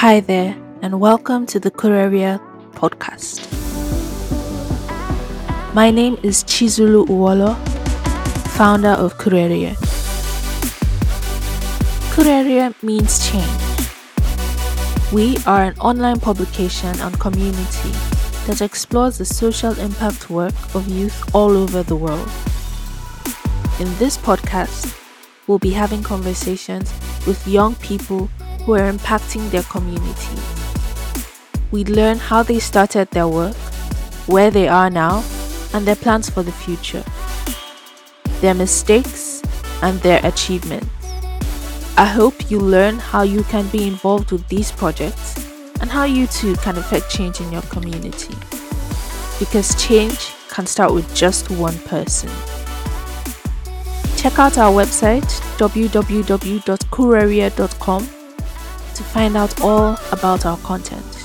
Hi there, and welcome to the Kurerie podcast. My name is Chizulu Uwolo, founder of Kurerie. Kurerie means change. We are an online publication and community that explores the social impact work of youth all over the world. In this podcast, we'll be having conversations with young people who are impacting their community. We learn how they started their work, where they are now, and their plans for the future, their mistakes, and their achievements. I hope you learn how you can be involved with these projects and how you too can affect change in your community. Because change can start with just one person. Check out our website www.kurerie.com to find out all about our content.